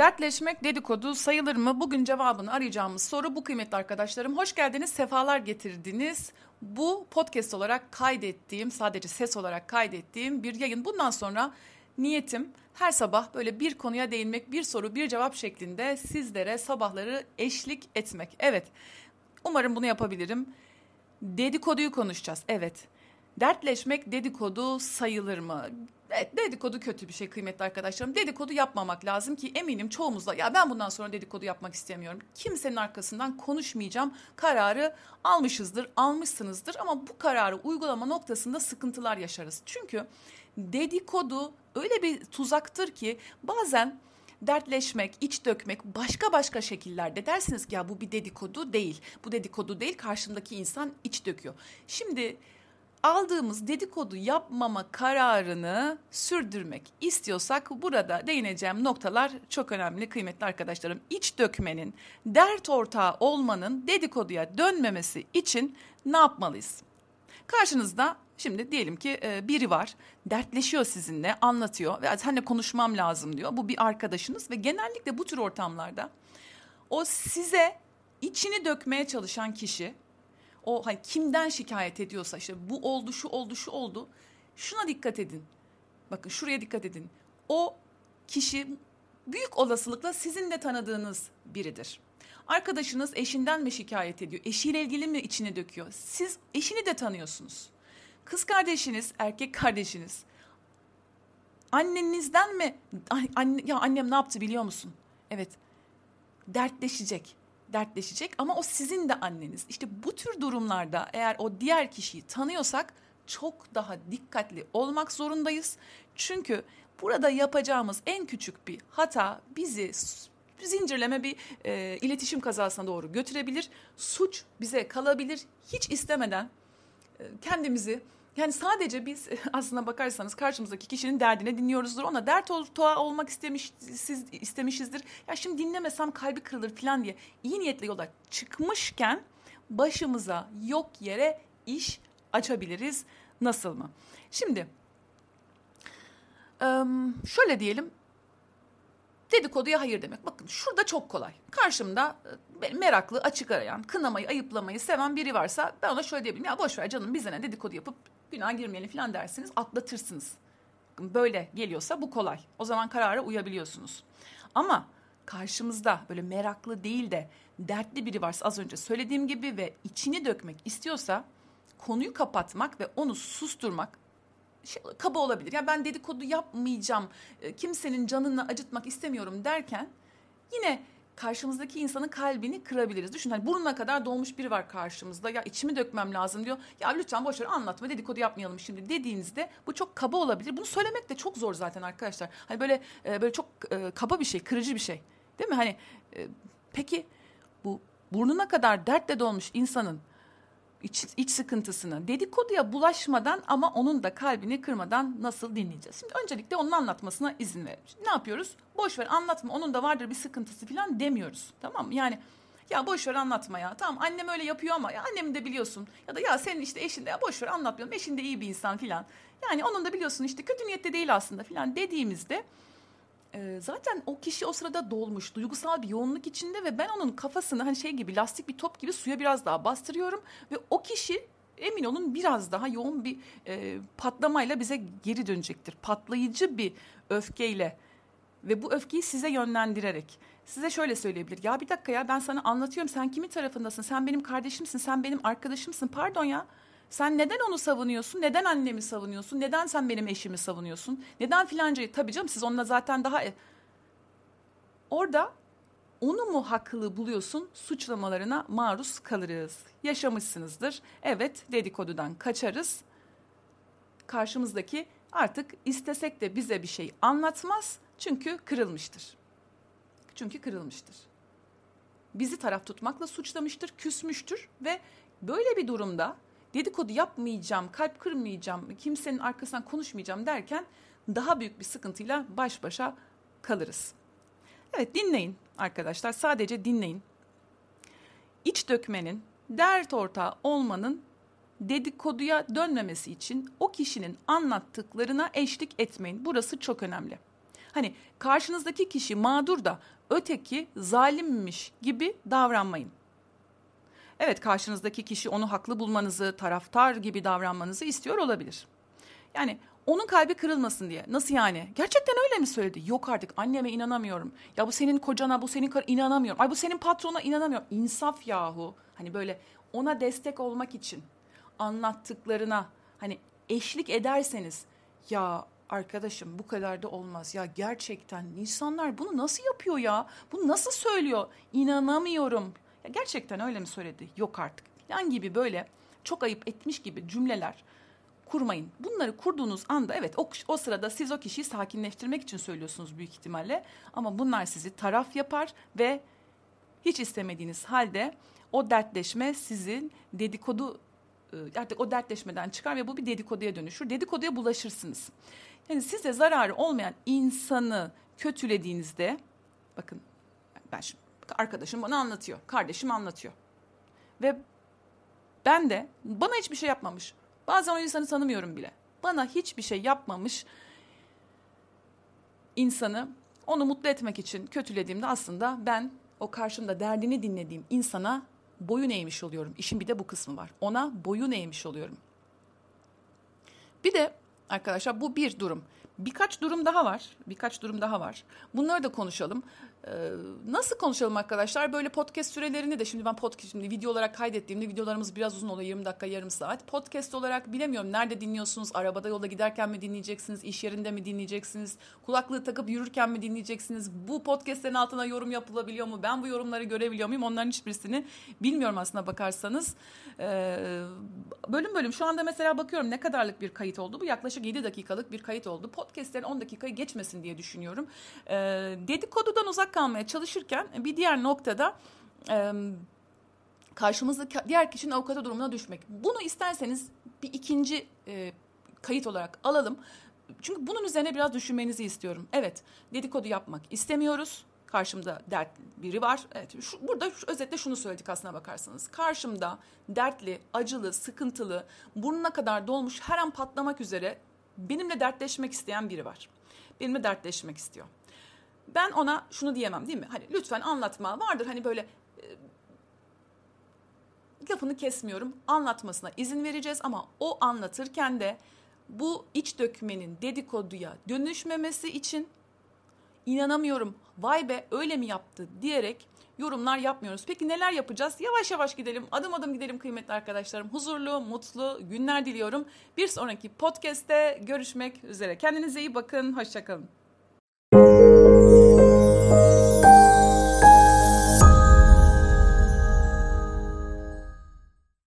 dertleşmek dedikodu sayılır mı? Bugün cevabını arayacağımız soru bu kıymetli arkadaşlarım. Hoş geldiniz, sefalar getirdiniz. Bu podcast olarak kaydettiğim, sadece ses olarak kaydettiğim bir yayın. Bundan sonra niyetim her sabah böyle bir konuya değinmek, bir soru, bir cevap şeklinde sizlere sabahları eşlik etmek. Evet, umarım bunu yapabilirim. Dedikoduyu konuşacağız, evet. Dertleşmek dedikodu sayılır mı? Evet dedikodu kötü bir şey kıymetli arkadaşlarım. Dedikodu yapmamak lazım ki eminim çoğumuzda ya ben bundan sonra dedikodu yapmak istemiyorum. Kimsenin arkasından konuşmayacağım kararı almışızdır, almışsınızdır ama bu kararı uygulama noktasında sıkıntılar yaşarız. Çünkü dedikodu öyle bir tuzaktır ki bazen dertleşmek, iç dökmek başka başka şekillerde dersiniz ki ya bu bir dedikodu değil. Bu dedikodu değil karşımdaki insan iç döküyor. Şimdi aldığımız dedikodu yapmama kararını sürdürmek istiyorsak burada değineceğim noktalar çok önemli kıymetli arkadaşlarım. İç dökmenin, dert ortağı olmanın dedikoduya dönmemesi için ne yapmalıyız? Karşınızda şimdi diyelim ki e, biri var, dertleşiyor sizinle, anlatıyor ve seninle konuşmam lazım diyor. Bu bir arkadaşınız ve genellikle bu tür ortamlarda o size içini dökmeye çalışan kişi o hani kimden şikayet ediyorsa işte bu oldu şu oldu şu oldu şuna dikkat edin. Bakın şuraya dikkat edin. O kişi büyük olasılıkla sizin de tanıdığınız biridir. Arkadaşınız eşinden mi şikayet ediyor? Eşiyle ilgili mi içine döküyor? Siz eşini de tanıyorsunuz. Kız kardeşiniz, erkek kardeşiniz. Annenizden mi? Anne, ya annem ne yaptı biliyor musun? Evet. Dertleşecek dertleşecek ama o sizin de anneniz. İşte bu tür durumlarda eğer o diğer kişiyi tanıyorsak çok daha dikkatli olmak zorundayız. Çünkü burada yapacağımız en küçük bir hata bizi zincirleme bir e, iletişim kazasına doğru götürebilir. Suç bize kalabilir. Hiç istemeden e, kendimizi yani sadece biz aslına bakarsanız karşımızdaki kişinin derdini dinliyoruzdur. Ona dert ortağı olmak istemiş, siz istemişizdir. Ya şimdi dinlemesem kalbi kırılır falan diye iyi niyetli yola çıkmışken başımıza yok yere iş açabiliriz. Nasıl mı? Şimdi şöyle diyelim dedikoduya hayır demek. Bakın şurada çok kolay. Karşımda meraklı, açık arayan, kınamayı, ayıplamayı seven biri varsa ben ona şöyle diyebilirim. Ya boş ver canım bize ne dedikodu yapıp günah girmeyelim falan dersiniz atlatırsınız. Böyle geliyorsa bu kolay. O zaman karara uyabiliyorsunuz. Ama karşımızda böyle meraklı değil de dertli biri varsa az önce söylediğim gibi ve içini dökmek istiyorsa konuyu kapatmak ve onu susturmak şey, kaba olabilir. Ya ben dedikodu yapmayacağım, e, kimsenin canını acıtmak istemiyorum derken yine karşımızdaki insanın kalbini kırabiliriz. Düşün hani burnuna kadar dolmuş biri var karşımızda. Ya içimi dökmem lazım diyor. Ya lütfen boş ver anlatma dedikodu yapmayalım şimdi dediğinizde bu çok kaba olabilir. Bunu söylemek de çok zor zaten arkadaşlar. Hani böyle e, böyle çok e, kaba bir şey, kırıcı bir şey. Değil mi? Hani e, peki bu burnuna kadar dertle dolmuş insanın iç, iç sıkıntısını dedikoduya bulaşmadan ama onun da kalbini kırmadan nasıl dinleyeceğiz? Şimdi öncelikle onun anlatmasına izin verelim. ne yapıyoruz? Boş ver anlatma onun da vardır bir sıkıntısı falan demiyoruz. Tamam mı? Yani ya boş ver anlatma ya. Tamam annem öyle yapıyor ama ya annemi de biliyorsun. Ya da ya senin işte eşin de ya boş ver anlatmayalım. Eşin de iyi bir insan filan. Yani onun da biliyorsun işte kötü niyette değil aslında filan dediğimizde zaten o kişi o sırada dolmuş, duygusal bir yoğunluk içinde ve ben onun kafasını hani şey gibi lastik bir top gibi suya biraz daha bastırıyorum ve o kişi emin olun biraz daha yoğun bir e, patlamayla bize geri dönecektir. Patlayıcı bir öfkeyle ve bu öfkeyi size yönlendirerek size şöyle söyleyebilir. Ya bir dakika ya ben sana anlatıyorum sen kimin tarafındasın? Sen benim kardeşimsin, sen benim arkadaşımsın. Pardon ya sen neden onu savunuyorsun? Neden annemi savunuyorsun? Neden sen benim eşimi savunuyorsun? Neden filancayı? Tabii canım siz onunla zaten daha... E, orada onu mu haklı buluyorsun suçlamalarına maruz kalırız. Yaşamışsınızdır. Evet dedikodudan kaçarız. Karşımızdaki artık istesek de bize bir şey anlatmaz. Çünkü kırılmıştır. Çünkü kırılmıştır. Bizi taraf tutmakla suçlamıştır, küsmüştür ve böyle bir durumda dedikodu yapmayacağım, kalp kırmayacağım, kimsenin arkasından konuşmayacağım derken daha büyük bir sıkıntıyla baş başa kalırız. Evet dinleyin arkadaşlar sadece dinleyin. İç dökmenin, dert ortağı olmanın dedikoduya dönmemesi için o kişinin anlattıklarına eşlik etmeyin. Burası çok önemli. Hani karşınızdaki kişi mağdur da öteki zalimmiş gibi davranmayın. Evet karşınızdaki kişi onu haklı bulmanızı, taraftar gibi davranmanızı istiyor olabilir. Yani onun kalbi kırılmasın diye. Nasıl yani? Gerçekten öyle mi söyledi? Yok artık anneme inanamıyorum. Ya bu senin kocana, bu senin kar inanamıyorum. Ay bu senin patrona inanamıyorum. İnsaf yahu. Hani böyle ona destek olmak için anlattıklarına hani eşlik ederseniz ya arkadaşım bu kadar da olmaz. Ya gerçekten insanlar bunu nasıl yapıyor ya? Bunu nasıl söylüyor? İnanamıyorum. Ya gerçekten öyle mi söyledi? Yok artık. Yan gibi böyle çok ayıp etmiş gibi cümleler kurmayın. Bunları kurduğunuz anda evet o, o sırada siz o kişiyi sakinleştirmek için söylüyorsunuz büyük ihtimalle. Ama bunlar sizi taraf yapar ve hiç istemediğiniz halde o dertleşme sizin dedikodu e, artık o dertleşmeden çıkar ve bu bir dedikoduya dönüşür. Dedikoduya bulaşırsınız. Yani size zararı olmayan insanı kötülediğinizde bakın ben şimdi arkadaşım bana anlatıyor, kardeşim anlatıyor. Ve ben de bana hiçbir şey yapmamış. Bazen o insanı tanımıyorum bile. Bana hiçbir şey yapmamış insanı onu mutlu etmek için kötülediğimde aslında ben o karşımda derdini dinlediğim insana boyun eğmiş oluyorum. İşin bir de bu kısmı var. Ona boyun eğmiş oluyorum. Bir de arkadaşlar bu bir durum. Birkaç durum daha var. Birkaç durum daha var. Bunları da konuşalım. Ee, nasıl konuşalım arkadaşlar? Böyle podcast sürelerini de şimdi ben podcast şimdi video olarak kaydettiğimde videolarımız biraz uzun oluyor 20 dakika yarım saat. Podcast olarak bilemiyorum nerede dinliyorsunuz? Arabada yolda giderken mi dinleyeceksiniz? iş yerinde mi dinleyeceksiniz? Kulaklığı takıp yürürken mi dinleyeceksiniz? Bu podcastlerin altına yorum yapılabiliyor mu? Ben bu yorumları görebiliyor muyum? Onların hiçbirisini bilmiyorum aslında bakarsanız. Ee, bölüm bölüm şu anda mesela bakıyorum ne kadarlık bir kayıt oldu? Bu yaklaşık 7 dakikalık bir kayıt oldu. Podcastlerin 10 dakikayı geçmesin diye düşünüyorum. Ee, dedikodudan uzak kalmaya çalışırken bir diğer noktada e, karşımızdaki diğer kişinin avukata durumuna düşmek. Bunu isterseniz bir ikinci e, kayıt olarak alalım. Çünkü bunun üzerine biraz düşünmenizi istiyorum. Evet, dedikodu yapmak istemiyoruz. Karşımda dert biri var. Evet, şu, burada şu, özetle şunu söyledik aslına bakarsanız. Karşımda dertli, acılı, sıkıntılı, burnuna kadar dolmuş, her an patlamak üzere benimle dertleşmek isteyen biri var. Benimle dertleşmek istiyor ben ona şunu diyemem değil mi? Hani lütfen anlatma. Vardır hani böyle e, lafını kesmiyorum. Anlatmasına izin vereceğiz ama o anlatırken de bu iç dökmenin dedikoduya dönüşmemesi için inanamıyorum. Vay be öyle mi yaptı diyerek yorumlar yapmıyoruz. Peki neler yapacağız? Yavaş yavaş gidelim, adım adım gidelim kıymetli arkadaşlarım. Huzurlu, mutlu günler diliyorum. Bir sonraki podcast'te görüşmek üzere. Kendinize iyi bakın, hoşçakalın.